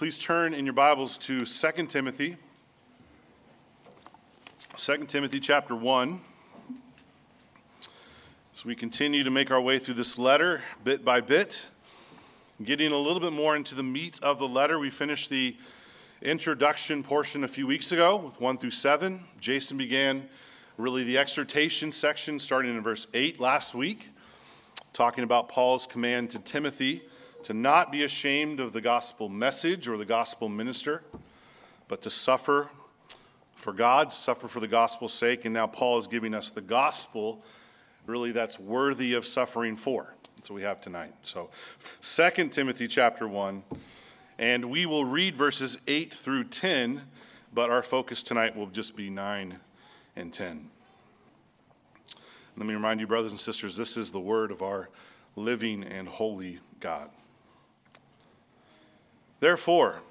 please turn in your Bibles to 2 Timothy. 2 Timothy chapter 1. So we continue to make our way through this letter bit by bit, getting a little bit more into the meat of the letter, we finished the introduction portion a few weeks ago with 1 through 7. Jason began really the exhortation section starting in verse 8 last week, talking about Paul's command to Timothy to not be ashamed of the gospel message or the gospel minister, but to suffer for God, suffer for the gospel's sake. And now Paul is giving us the gospel, really, that's worthy of suffering for. That's what we have tonight. So, 2 Timothy chapter 1, and we will read verses 8 through 10, but our focus tonight will just be 9 and 10. Let me remind you, brothers and sisters, this is the word of our living and holy God. Therefore,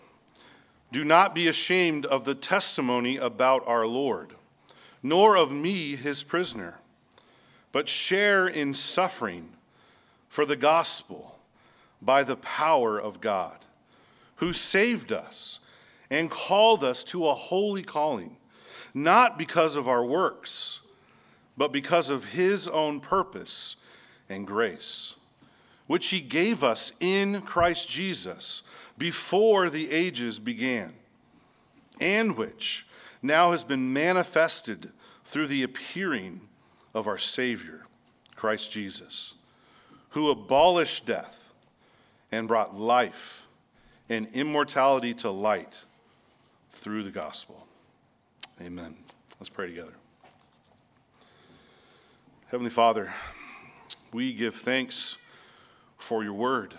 do not be ashamed of the testimony about our Lord, nor of me, his prisoner, but share in suffering for the gospel by the power of God, who saved us and called us to a holy calling, not because of our works, but because of his own purpose and grace, which he gave us in Christ Jesus before the ages began, and which now has been manifested through the appearing of our Savior, Christ Jesus, who abolished death and brought life and immortality to light through the gospel. Amen. Let's pray together. Heavenly Father, we give thanks for your word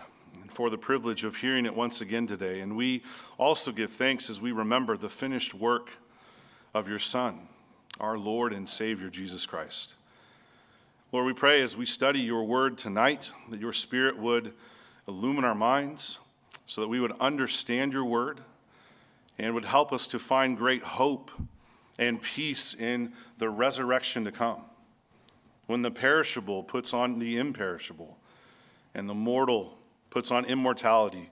for the privilege of hearing it once again today. And we also give thanks as we remember the finished work of your Son, our Lord and Savior, Jesus Christ. Lord, we pray as we study your word tonight that your Spirit would illumine our minds so that we would understand your word and would help us to find great hope and peace in the resurrection to come. When the perishable puts on the imperishable and the mortal puts on immortality,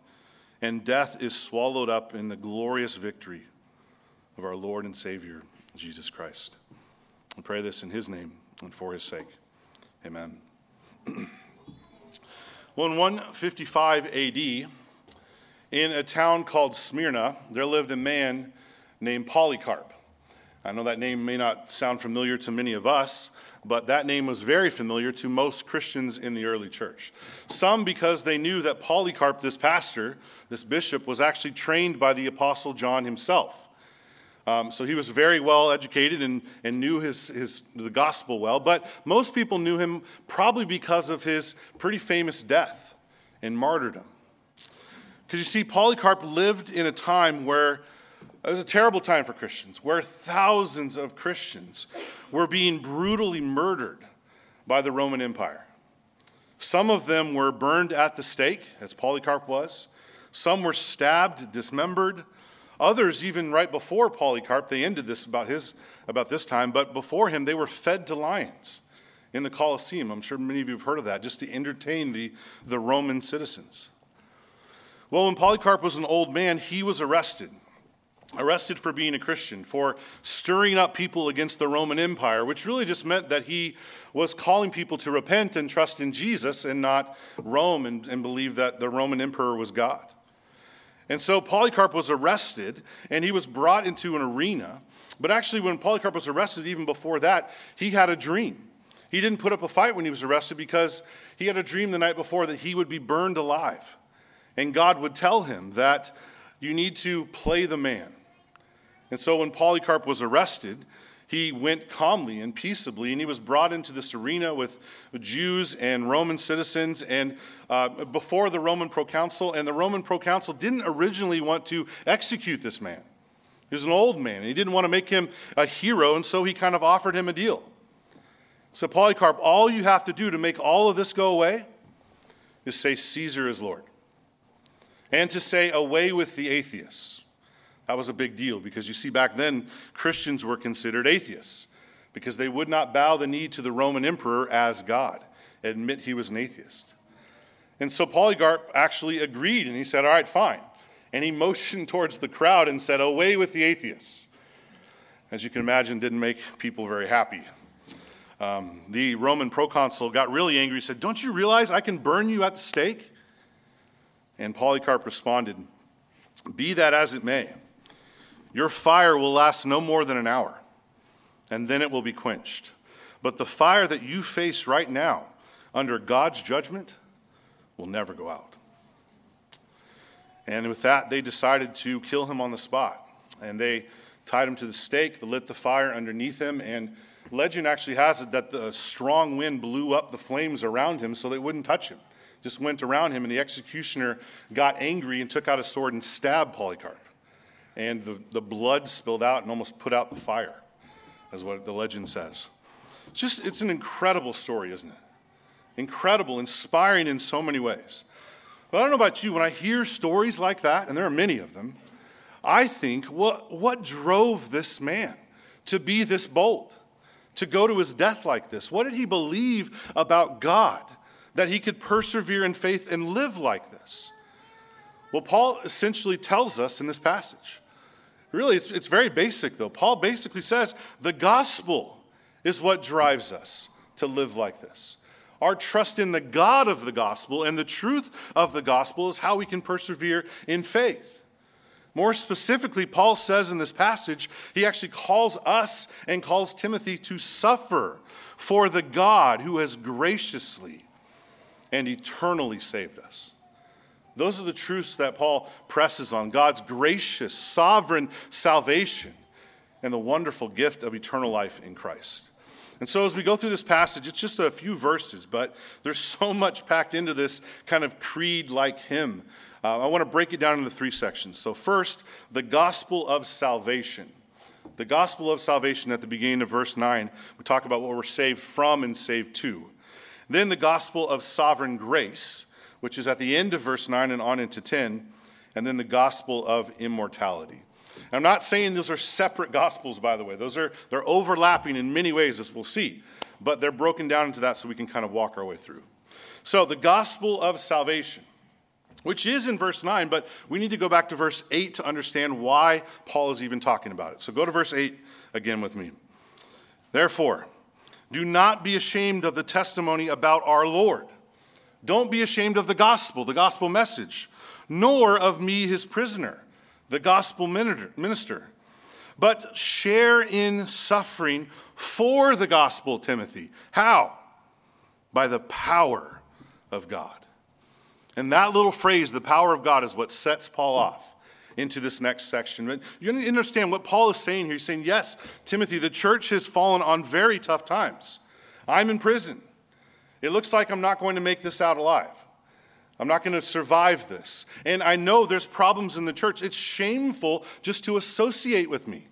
and death is swallowed up in the glorious victory of our Lord and Savior, Jesus Christ. I pray this in his name and for his sake. Amen. well, in 155 AD, in a town called Smyrna, there lived a man named Polycarp. I know that name may not sound familiar to many of us, but that name was very familiar to most Christians in the early church. Some because they knew that Polycarp, this pastor, this bishop, was actually trained by the Apostle John himself. Um, so he was very well educated and, and knew his, his, the gospel well, but most people knew him probably because of his pretty famous death and martyrdom. Because you see, Polycarp lived in a time where it was a terrible time for Christians, where thousands of Christians were being brutally murdered by the Roman Empire. Some of them were burned at the stake, as Polycarp was. Some were stabbed, dismembered. Others, even right before Polycarp, they ended this about, his, about this time, but before him, they were fed to lions in the Colosseum. I'm sure many of you have heard of that, just to entertain the, the Roman citizens. Well, when Polycarp was an old man, he was arrested arrested for being a Christian, for stirring up people against the Roman Empire, which really just meant that he was calling people to repent and trust in Jesus and not Rome and, and believe that the Roman emperor was God. And so Polycarp was arrested and he was brought into an arena. But actually, when Polycarp was arrested, even before that, he had a dream. He didn't put up a fight when he was arrested because he had a dream the night before that he would be burned alive. And God would tell him that you need to play the man. And so when Polycarp was arrested, he went calmly and peaceably, and he was brought into this arena with Jews and Roman citizens and uh, before the Roman proconsul. And the Roman proconsul didn't originally want to execute this man. He was an old man, and he didn't want to make him a hero, and so he kind of offered him a deal. So, Polycarp, all you have to do to make all of this go away is say, Caesar is Lord, and to say, away with the atheists. That was a big deal because you see, back then, Christians were considered atheists because they would not bow the knee to the Roman emperor as God, admit he was an atheist. And so Polycarp actually agreed and he said, All right, fine. and he motioned towards the crowd and said, Away with the atheists. As you can imagine, didn't make people very happy. Um, the Roman proconsul got really angry, said, Don't you realize I can burn you at the stake? And Polycarp responded, Be that as it may, your fire will last no more than an hour, and then it will be quenched. But the fire that you face right now, under God's judgment, will never go out. And with that, they decided to kill him on the spot. And they tied him to the stake, lit the fire underneath him, and legend actually has it that the strong wind blew up the flames around him so they wouldn't touch him. Just went around him, and the executioner got angry and took out a sword and stabbed Polycarp. And the, the blood spilled out and almost put out the fire, is what the legend says. It's just, it's an incredible story, isn't it? Incredible, inspiring in so many ways. But I don't know about you, when I hear stories like that, and there are many of them, I think, what, what drove this man to be this bold, to go to his death like this? What did he believe about God that he could persevere in faith and live like this? Well, Paul essentially tells us in this passage. Really, it's, it's very basic, though. Paul basically says the gospel is what drives us to live like this. Our trust in the God of the gospel and the truth of the gospel is how we can persevere in faith. More specifically, Paul says in this passage, he actually calls us and calls Timothy to suffer for the God who has graciously and eternally saved us. Those are the truths that Paul presses on God's gracious, sovereign salvation and the wonderful gift of eternal life in Christ. And so, as we go through this passage, it's just a few verses, but there's so much packed into this kind of creed like hymn. Uh, I want to break it down into three sections. So, first, the gospel of salvation. The gospel of salvation at the beginning of verse 9, we talk about what we're saved from and saved to. Then, the gospel of sovereign grace, which is at the end of verse 9 and on into 10. And then the gospel of immortality. I'm not saying those are separate gospels, by the way. Those are they're overlapping in many ways, as we'll see, but they're broken down into that so we can kind of walk our way through. So the gospel of salvation, which is in verse 9, but we need to go back to verse 8 to understand why Paul is even talking about it. So go to verse 8 again with me. Therefore, do not be ashamed of the testimony about our Lord. Don't be ashamed of the gospel, the gospel message, nor of me, his prisoner the gospel minister, but share in suffering for the gospel, Timothy. How? By the power of God. And that little phrase, the power of God, is what sets Paul off into this next section. But you understand what Paul is saying here. He's saying, yes, Timothy, the church has fallen on very tough times. I'm in prison. It looks like I'm not going to make this out alive. I'm not going to survive this. And I know there's problems in the church. It's shameful just to associate with me.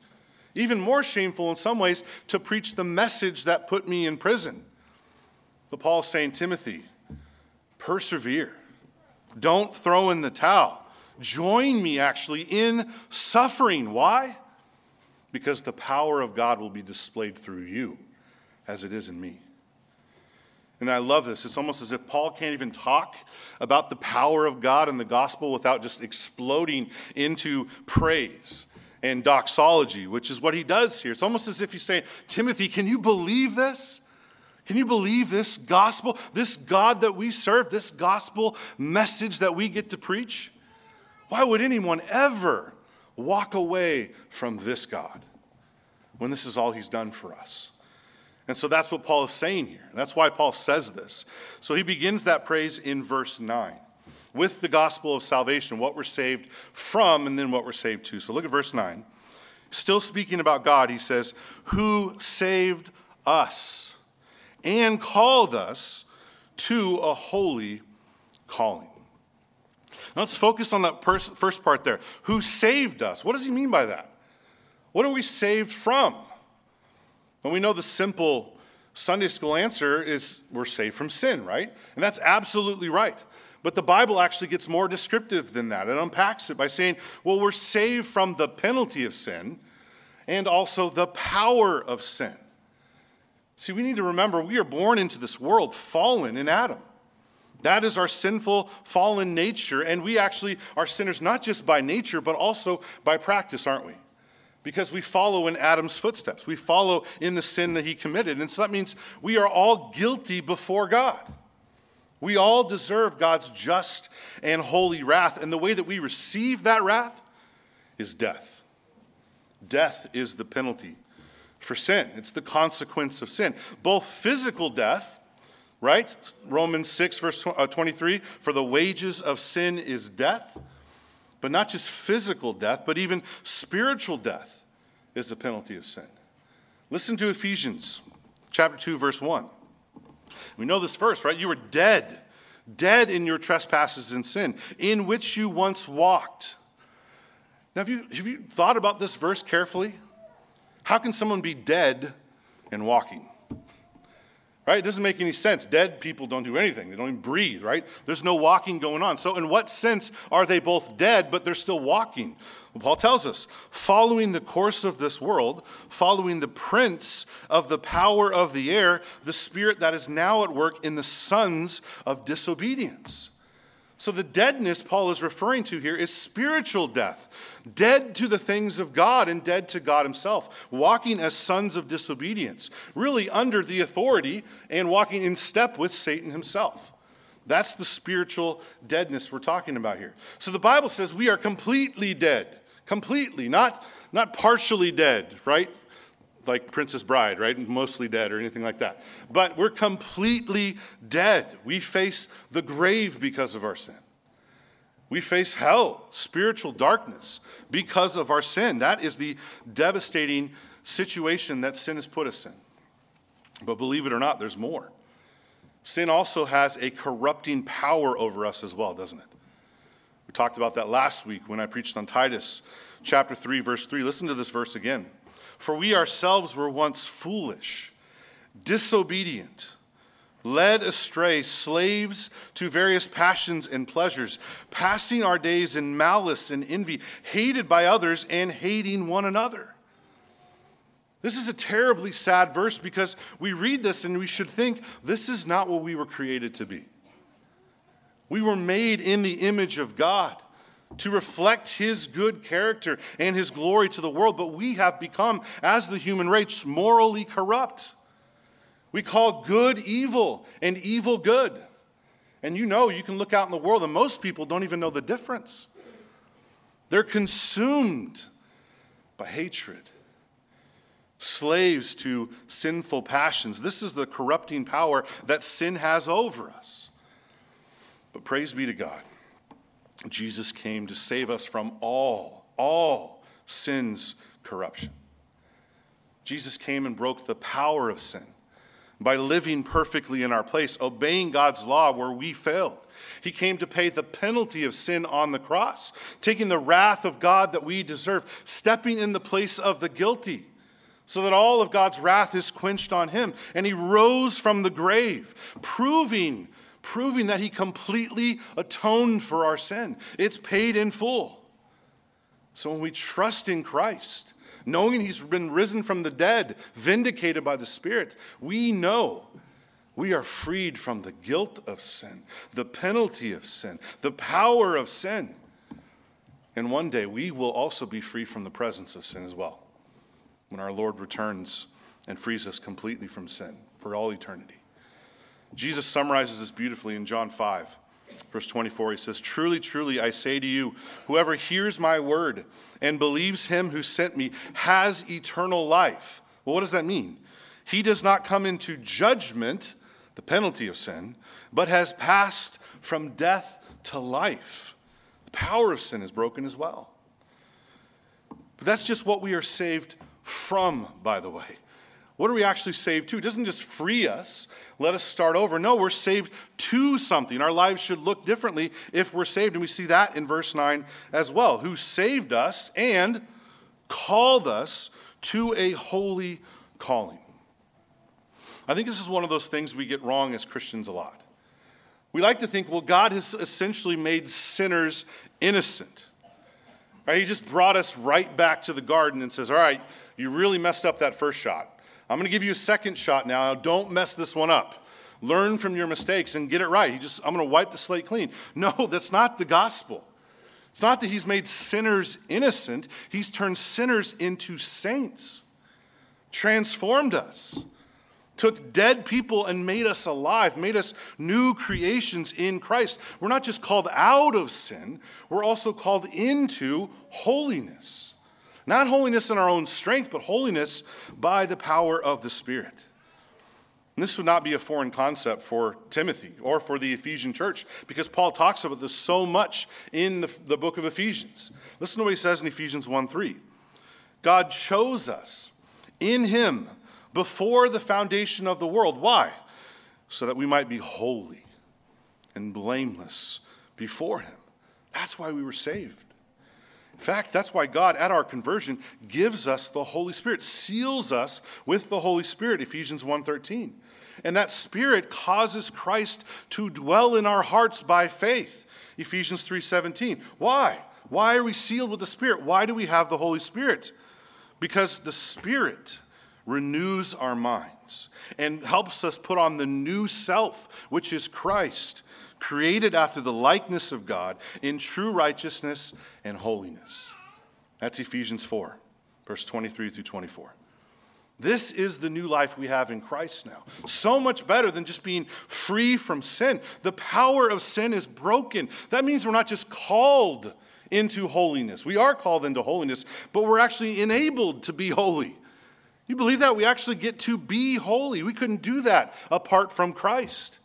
Even more shameful in some ways to preach the message that put me in prison. But Paul's saying, Timothy, persevere. Don't throw in the towel. Join me actually in suffering. Why? Because the power of God will be displayed through you as it is in me. And I love this. It's almost as if Paul can't even talk about the power of God and the gospel without just exploding into praise and doxology, which is what he does here. It's almost as if he's saying, Timothy, can you believe this? Can you believe this gospel, this God that we serve, this gospel message that we get to preach? Why would anyone ever walk away from this God when this is all he's done for us? And so that's what Paul is saying here. That's why Paul says this. So he begins that praise in verse 9 with the gospel of salvation, what we're saved from, and then what we're saved to. So look at verse 9. Still speaking about God, he says, Who saved us and called us to a holy calling. Now let's focus on that first part there. Who saved us? What does he mean by that? What are we saved from? And we know the simple Sunday school answer is we're saved from sin, right? And that's absolutely right. But the Bible actually gets more descriptive than that. It unpacks it by saying, well, we're saved from the penalty of sin and also the power of sin. See, we need to remember we are born into this world fallen in Adam. That is our sinful, fallen nature. And we actually are sinners not just by nature, but also by practice, aren't we? Because we follow in Adam's footsteps. We follow in the sin that he committed. And so that means we are all guilty before God. We all deserve God's just and holy wrath. And the way that we receive that wrath is death. Death is the penalty for sin, it's the consequence of sin. Both physical death, right? Romans 6, verse uh, 23 for the wages of sin is death. But not just physical death, but even spiritual death is the penalty of sin. Listen to Ephesians chapter 2, verse 1. We know this verse, right? You were dead, dead in your trespasses and sin, in which you once walked. Now, have you, have you thought about this verse carefully? How can someone be dead and walking? Right? It doesn't make any sense. Dead people don't do anything. They don't even breathe, right? There's no walking going on. So, in what sense are they both dead, but they're still walking? Well, Paul tells us following the course of this world, following the prince of the power of the air, the spirit that is now at work in the sons of disobedience. So, the deadness Paul is referring to here is spiritual death, dead to the things of God and dead to God Himself, walking as sons of disobedience, really under the authority and walking in step with Satan himself. That's the spiritual deadness we're talking about here. So, the Bible says we are completely dead, completely, not, not partially dead, right? Like Princess Bride, right? Mostly dead or anything like that. But we're completely dead. We face the grave because of our sin. We face hell, spiritual darkness because of our sin. That is the devastating situation that sin has put us in. But believe it or not, there's more. Sin also has a corrupting power over us as well, doesn't it? We talked about that last week when I preached on Titus chapter 3, verse 3. Listen to this verse again. For we ourselves were once foolish, disobedient, led astray, slaves to various passions and pleasures, passing our days in malice and envy, hated by others and hating one another. This is a terribly sad verse because we read this and we should think this is not what we were created to be. We were made in the image of God to reflect his good character and his glory to the world, but we have become, as the human race, morally corrupt. We call good evil and evil good. And you know, you can look out in the world, and most people don't even know the difference. They're consumed by hatred, slaves to sinful passions. This is the corrupting power that sin has over us. But praise be to God Jesus came to save us from all, all sin's corruption. Jesus came and broke the power of sin by living perfectly in our place, obeying God's law where we failed. He came to pay the penalty of sin on the cross, taking the wrath of God that we deserve, stepping in the place of the guilty, so that all of God's wrath is quenched on him. And he rose from the grave, proving proving that he completely atoned for our sin. It's paid in full. So when we trust in Christ, knowing he's been risen from the dead, vindicated by the Spirit, we know we are freed from the guilt of sin, the penalty of sin, the power of sin. And one day we will also be free from the presence of sin as well when our Lord returns and frees us completely from sin for all eternity. Jesus summarizes this beautifully in John 5, verse 24. He says, Truly, truly, I say to you, whoever hears my word and believes him who sent me has eternal life. Well, what does that mean? He does not come into judgment, the penalty of sin, but has passed from death to life. The power of sin is broken as well. But that's just what we are saved from, by the way. What are we actually saved to? It doesn't just free us, let us start over. No, we're saved to something. Our lives should look differently if we're saved. And we see that in verse 9 as well. Who saved us and called us to a holy calling. I think this is one of those things we get wrong as Christians a lot. We like to think, well, God has essentially made sinners innocent. Right? He just brought us right back to the garden and says, all right, you really messed up that first shot. I'm going to give you a second shot now. Don't mess this one up. learn from your mistakes and get it right. He just, I'm going to wipe the slate clean. No, that's not the gospel. It's not that he's made sinners innocent, he's turned sinners into saints, transformed us, took dead people and made us alive, made us new creations in Christ. We're not just called out of sin, we're also called into holiness. Not holiness in our own strength, but holiness by the power of the Spirit. And this would not be a foreign concept for Timothy or for the Ephesian church because Paul talks about this so much in the, the book of Ephesians. Listen to what he says in Ephesians 1 3. God chose us in him before the foundation of the world. Why? So that we might be holy and blameless before him. That's why we were saved. In fact, that's why God, at our conversion, gives us the Holy Spirit, seals us with the Holy Spirit, Ephesians 1.13. And that Spirit causes Christ to dwell in our hearts by faith, Ephesians 3.17. Why? Why are we sealed with the Spirit? Why do we have the Holy Spirit? Because the Spirit renews our minds and helps us put on the new self, which is Christ created after the likeness of God in true righteousness and holiness. That's Ephesians 4, verse 23 through 24. This is the new life we have in Christ now. So much better than just being free from sin. The power of sin is broken. That means we're not just called into holiness. We are called into holiness, but we're actually enabled to be holy. You believe that? We actually get to be holy. We couldn't do that apart from Christ.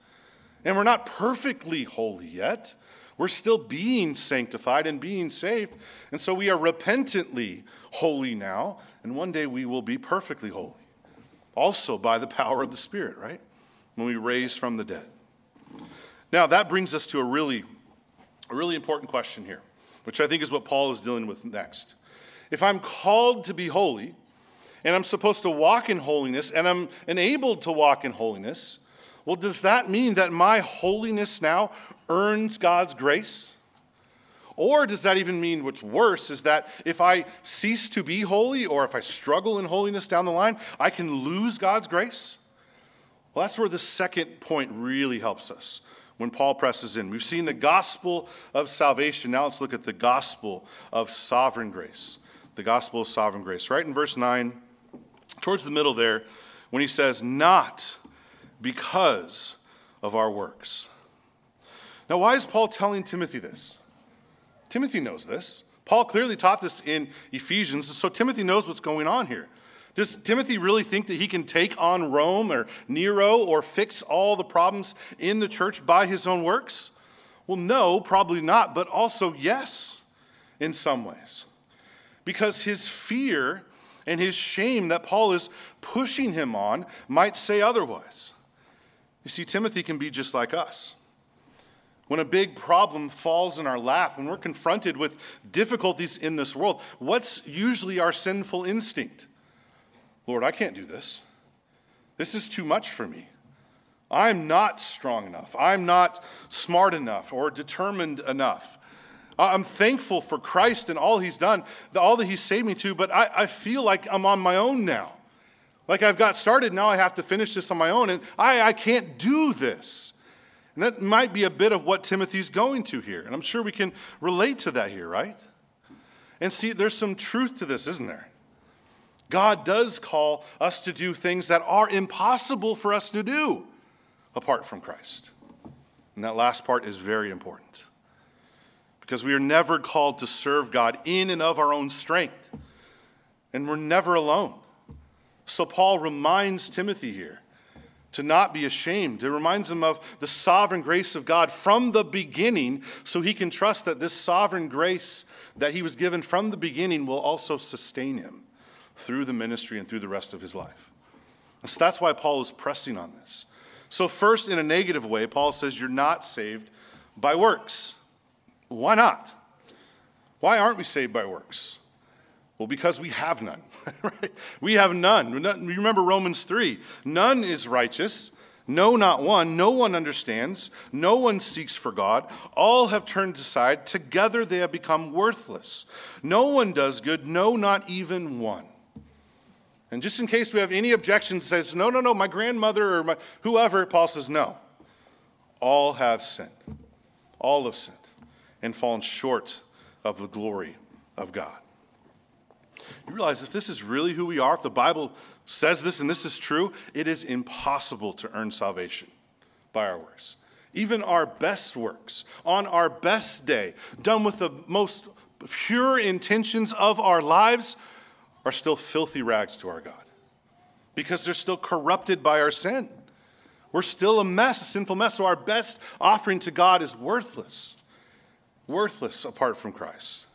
And we're not perfectly holy yet. We're still being sanctified and being saved. And so we are repentantly holy now. And one day we will be perfectly holy. Also by the power of the Spirit, right? When we raise from the dead. Now that brings us to a really, a really important question here, which I think is what Paul is dealing with next. If I'm called to be holy, and I'm supposed to walk in holiness, and I'm enabled to walk in holiness, well, does that mean that my holiness now earns God's grace? Or does that even mean what's worse is that if I cease to be holy or if I struggle in holiness down the line, I can lose God's grace? Well, that's where the second point really helps us when Paul presses in. We've seen the gospel of salvation. Now let's look at the gospel of sovereign grace. The gospel of sovereign grace. Right in verse 9, towards the middle there, when he says, Not because of our works. Now, why is Paul telling Timothy this? Timothy knows this. Paul clearly taught this in Ephesians, so Timothy knows what's going on here. Does Timothy really think that he can take on Rome or Nero or fix all the problems in the church by his own works? Well, no, probably not, but also yes, in some ways. Because his fear and his shame that Paul is pushing him on might say otherwise. You see, Timothy can be just like us. When a big problem falls in our lap, when we're confronted with difficulties in this world, what's usually our sinful instinct? Lord, I can't do this. This is too much for me. I'm not strong enough. I'm not smart enough or determined enough. I'm thankful for Christ and all He's done, all that He's saved me to, but I, I feel like I'm on my own now. Like I've got started, now I have to finish this on my own, and I, I can't do this. And that might be a bit of what Timothy's going to here. And I'm sure we can relate to that here, right? And see, there's some truth to this, isn't there? God does call us to do things that are impossible for us to do apart from Christ. And that last part is very important. Because we are never called to serve God in and of our own strength. And we're never alone. So Paul reminds Timothy here to not be ashamed. It reminds him of the sovereign grace of God from the beginning, so he can trust that this sovereign grace that he was given from the beginning will also sustain him through the ministry and through the rest of his life. So that's why Paul is pressing on this. So, first, in a negative way, Paul says you're not saved by works. Why not? Why aren't we saved by works? Well, because we have none, right? We have none. You Remember Romans 3 none is righteous. No, not one. No one understands. No one seeks for God. All have turned aside. Together they have become worthless. No one does good. No, not even one. And just in case we have any objections, says, no, no, no, my grandmother or my, whoever, Paul says, no. All have sinned. All have sinned and fallen short of the glory of God. You realize if this is really who we are, if the Bible says this and this is true, it is impossible to earn salvation by our works. Even our best works, on our best day, done with the most pure intentions of our lives, are still filthy rags to our God because they're still corrupted by our sin. We're still a mess, a sinful mess. So our best offering to God is worthless, worthless apart from Christ.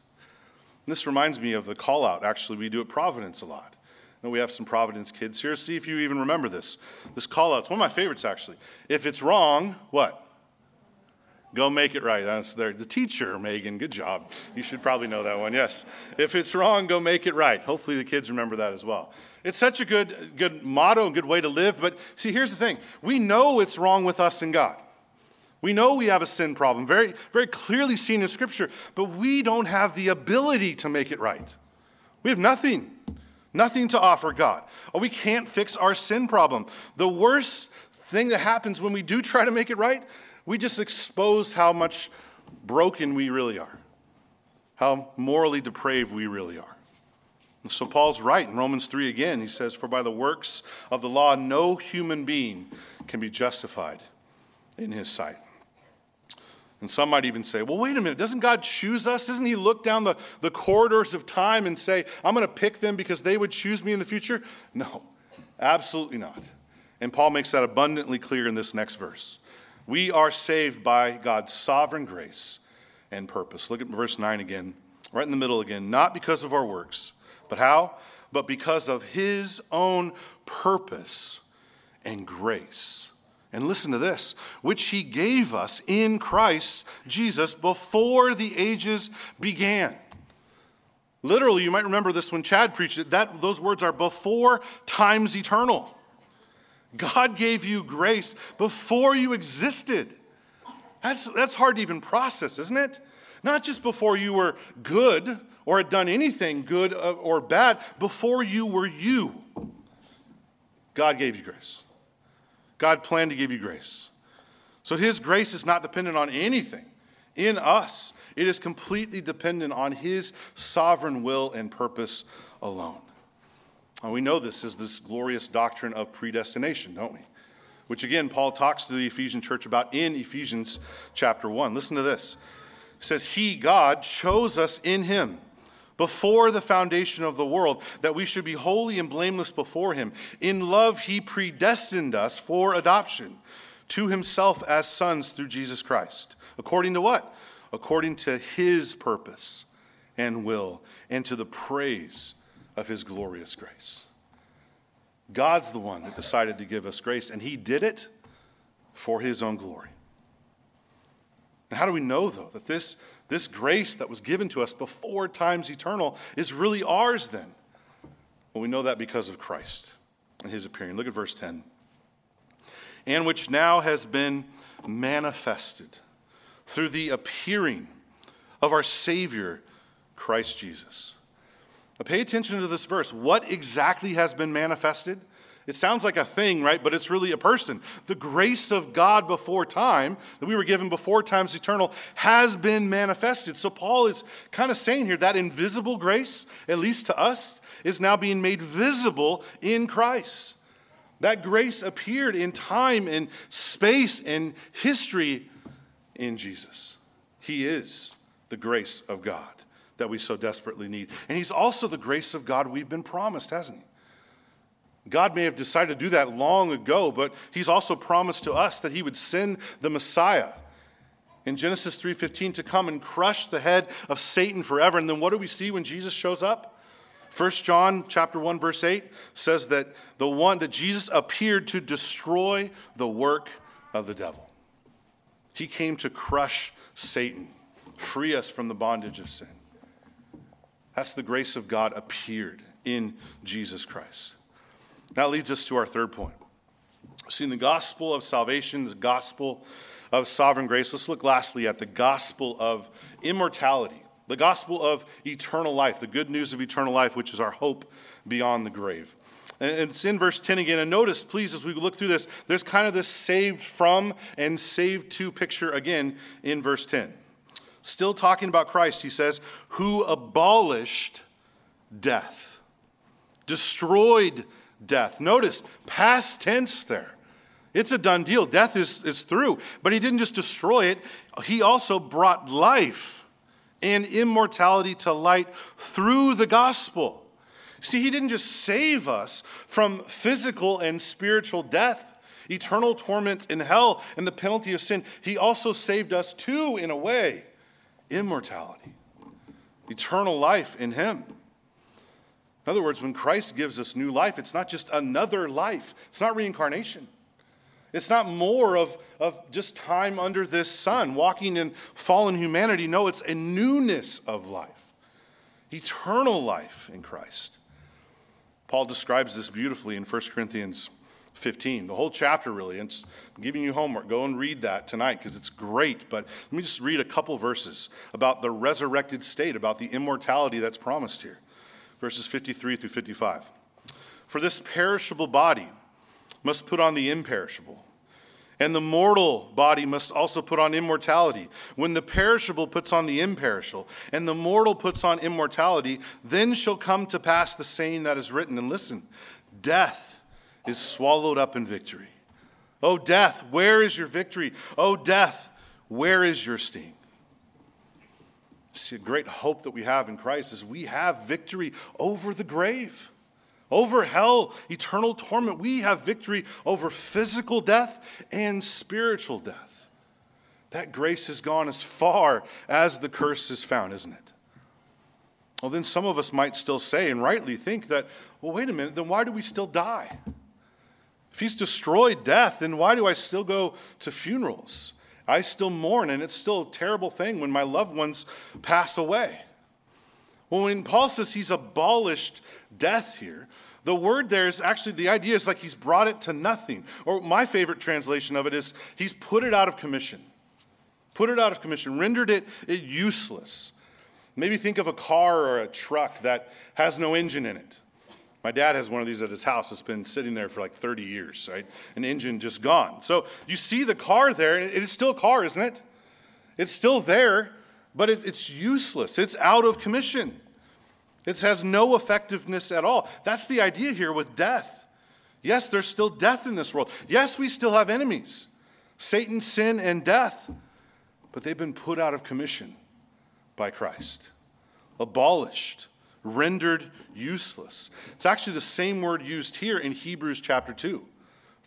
And this reminds me of the call out, actually, we do at Providence a lot. And we have some Providence kids here. See if you even remember this. This call out, it's one of my favorites, actually. If it's wrong, what? Go make it right. That's there. The teacher, Megan, good job. You should probably know that one, yes. If it's wrong, go make it right. Hopefully the kids remember that as well. It's such a good, good motto and good way to live. But see, here's the thing we know it's wrong with us and God. We know we have a sin problem, very, very clearly seen in Scripture, but we don't have the ability to make it right. We have nothing, nothing to offer God. Or we can't fix our sin problem. The worst thing that happens when we do try to make it right we just expose how much broken we really are, how morally depraved we really are. So Paul's right in Romans 3 again. He says, For by the works of the law, no human being can be justified in his sight. And some might even say, well, wait a minute, doesn't God choose us? Doesn't He look down the, the corridors of time and say, I'm going to pick them because they would choose me in the future? No, absolutely not. And Paul makes that abundantly clear in this next verse. We are saved by God's sovereign grace and purpose. Look at verse 9 again, right in the middle again. Not because of our works, but how? But because of His own purpose and grace. And listen to this, which He gave us in Christ Jesus before the ages began. Literally, you might remember this when Chad preached it. That those words are before times eternal. God gave you grace before you existed. That's, that's hard to even process, isn't it? Not just before you were good or had done anything good uh, or bad, before you were you. God gave you grace. God planned to give you grace. So his grace is not dependent on anything in us, it is completely dependent on his sovereign will and purpose alone. And we know this is this glorious doctrine of predestination, don't we? Which again, Paul talks to the Ephesian church about in Ephesians chapter 1. Listen to this. It says, He, God, chose us in Him before the foundation of the world, that we should be holy and blameless before Him. In love, He predestined us for adoption to Himself as sons through Jesus Christ. According to what? According to His purpose and will, and to the praise of his glorious grace. God's the one that decided to give us grace, and he did it for his own glory. And how do we know, though, that this, this grace that was given to us before times eternal is really ours then? Well, we know that because of Christ and his appearing. Look at verse 10. And which now has been manifested through the appearing of our Savior, Christ Jesus now pay attention to this verse. What exactly has been manifested? It sounds like a thing, right? But it's really a person. The grace of God before time, that we were given before times eternal, has been manifested. So Paul is kind of saying here that invisible grace, at least to us, is now being made visible in Christ. That grace appeared in time and space and history in Jesus. He is the grace of God that we so desperately need. And He's also the grace of God we've been promised, hasn't He? God may have decided to do that long ago, but He's also promised to us that He would send the Messiah in Genesis 3:15 to come and crush the head of Satan forever. And then what do we see when Jesus shows up? 1 John chapter 1 verse 8 says that the one that Jesus appeared to destroy the work of the devil. He came to crush Satan, free us from the bondage of sin. That's the grace of God appeared in Jesus Christ. That leads us to our third point. Seeing the gospel of salvation, the gospel of sovereign grace. Let's look lastly at the gospel of immortality, the gospel of eternal life, the good news of eternal life, which is our hope beyond the grave. And it's in verse 10 again. And notice, please, as we look through this, there's kind of this saved from and saved to picture again in verse 10. Still talking about Christ, he says, who abolished death, destroyed death. Notice, past tense there. It's a done deal. Death is, is through. But he didn't just destroy it, he also brought life and immortality to light through the gospel. See, he didn't just save us from physical and spiritual death, eternal torment in hell, and the penalty of sin. He also saved us, too, in a way immortality, eternal life in Him. In other words, when Christ gives us new life, it's not just another life, it's not reincarnation. It's not more of, of just time under this sun, walking in fallen humanity. No, it's a newness of life, eternal life in Christ. Paul describes this beautifully in 1 Corinthians 15. The whole chapter, really. I'm giving you homework. Go and read that tonight because it's great. But let me just read a couple verses about the resurrected state, about the immortality that's promised here. Verses 53 through 55. For this perishable body must put on the imperishable. And the mortal body must also put on immortality. When the perishable puts on the imperishable, and the mortal puts on immortality, then shall come to pass the saying that is written. And listen, death is swallowed up in victory. O death, where is your victory? O death, where is your sting? See, great hope that we have in Christ is we have victory over the grave, over hell, eternal torment. We have victory over physical death and spiritual death. That grace has gone as far as the curse is found, isn't it? Well, then some of us might still say, and rightly think that, well, wait a minute, then why do we still die? If he's destroyed death, then why do I still go to funerals? I still mourn, and it's still a terrible thing when my loved ones pass away. Well, when Paul says he's abolished death here, the word there is actually the idea is like he's brought it to nothing. Or my favorite translation of it is he's put it out of commission. Put it out of commission, rendered it, it useless. Maybe think of a car or a truck that has no engine in it. My dad has one of these at his house. It's been sitting there for like 30 years, right? An engine just gone. So you see the car there. It is still a car, isn't it? It's still there, but it's useless. It's out of commission. It has no effectiveness at all. That's the idea here with death. Yes, there's still death in this world. Yes, we still have enemies Satan, sin, and death. But they've been put out of commission by Christ, abolished rendered useless. It's actually the same word used here in Hebrews chapter 2,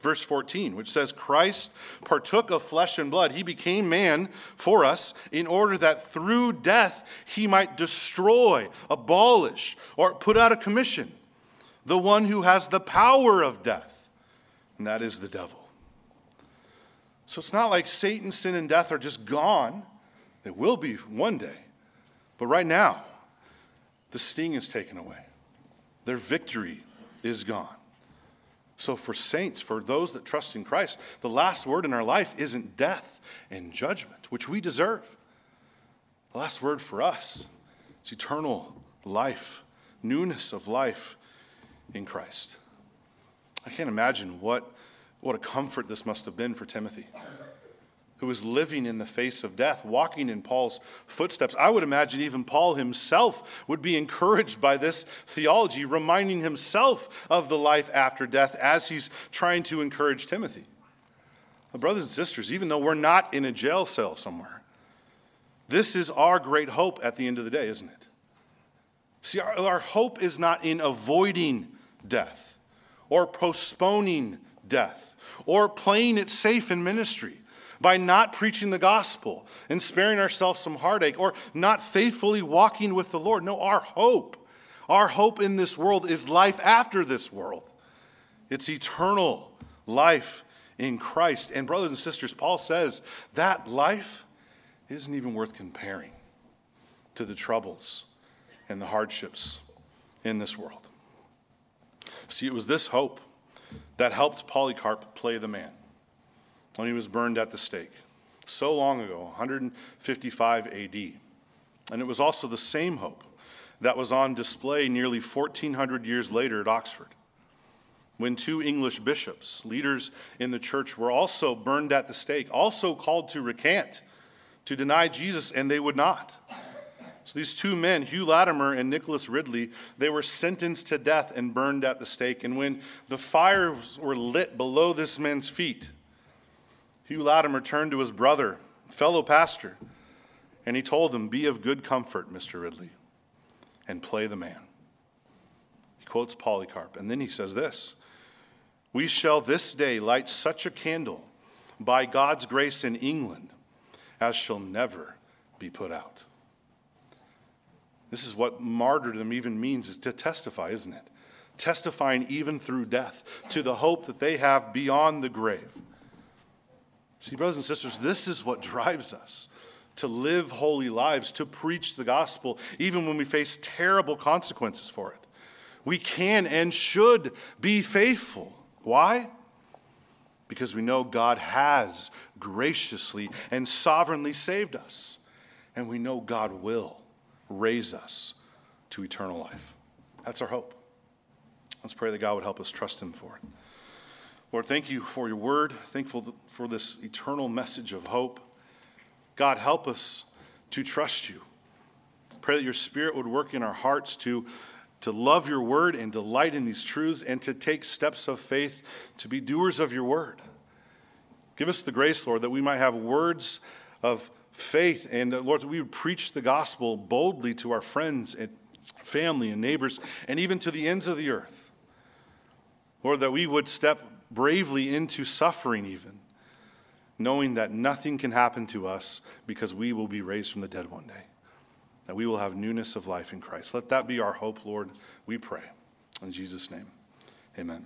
verse 14, which says, Christ partook of flesh and blood. He became man for us in order that through death he might destroy, abolish, or put out of commission the one who has the power of death, and that is the devil. So it's not like Satan, sin, and death are just gone. They will be one day. But right now, the sting is taken away, their victory is gone. So, for saints, for those that trust in Christ, the last word in our life isn't death and judgment, which we deserve. The last word for us is eternal life, newness of life in Christ. I can't imagine what, what a comfort this must have been for Timothy who was living in the face of death, walking in Paul's footsteps. I would imagine even Paul himself would be encouraged by this theology, reminding himself of the life after death as he's trying to encourage Timothy. Brothers and sisters, even though we're not in a jail cell somewhere, this is our great hope at the end of the day, isn't it? See, our, our hope is not in avoiding death or postponing death or playing it safe in ministry by not preaching the gospel and sparing ourselves some heartache or not faithfully walking with the Lord. No, our hope, our hope in this world is life after this world. It's eternal life in Christ. And, brothers and sisters, Paul says that life isn't even worth comparing to the troubles and the hardships in this world. See, it was this hope that helped Polycarp play the man when he was burned at the stake, so long ago, 155 AD. And it was also the same hope that was on display nearly 1,400 years later at Oxford. when two English bishops, leaders in the church, were also burned at the stake, also called to recant, to deny Jesus, and they would not. So these two men, Hugh Latimer and Nicholas Ridley, they were sentenced to death and burned at the stake. And when the fires were lit below this man's feet, Hugh Latimer turned to his brother, fellow pastor, and he told him, Be of good comfort, Mr. Ridley, and play the man. He quotes Polycarp, and then he says this We shall this day light such a candle by God's grace in England as shall never be put out. This is what martyrdom even means is to testify, isn't it? Testifying even through death to the hope that they have beyond the grave. See, brothers and sisters, this is what drives us to live holy lives, to preach the gospel, even when we face terrible consequences for it. We can and should be faithful. Why? Because we know God has graciously and sovereignly saved us, and we know God will raise us to eternal life. That's our hope. Let's pray that God would help us trust Him for it. Lord, thank you for your word. Thankful for this eternal message of hope. God, help us to trust you. Pray that your spirit would work in our hearts to, to love your word and delight in these truths and to take steps of faith to be doers of your word. Give us the grace, Lord, that we might have words of faith and, uh, Lord, that we would preach the gospel boldly to our friends and family and neighbors and even to the ends of the earth. Lord, that we would step bravely into suffering, even, knowing that nothing can happen to us because we will be raised from the dead one day, that we will have newness of life in Christ. Let that be our hope, Lord, we pray. In Jesus' name, amen.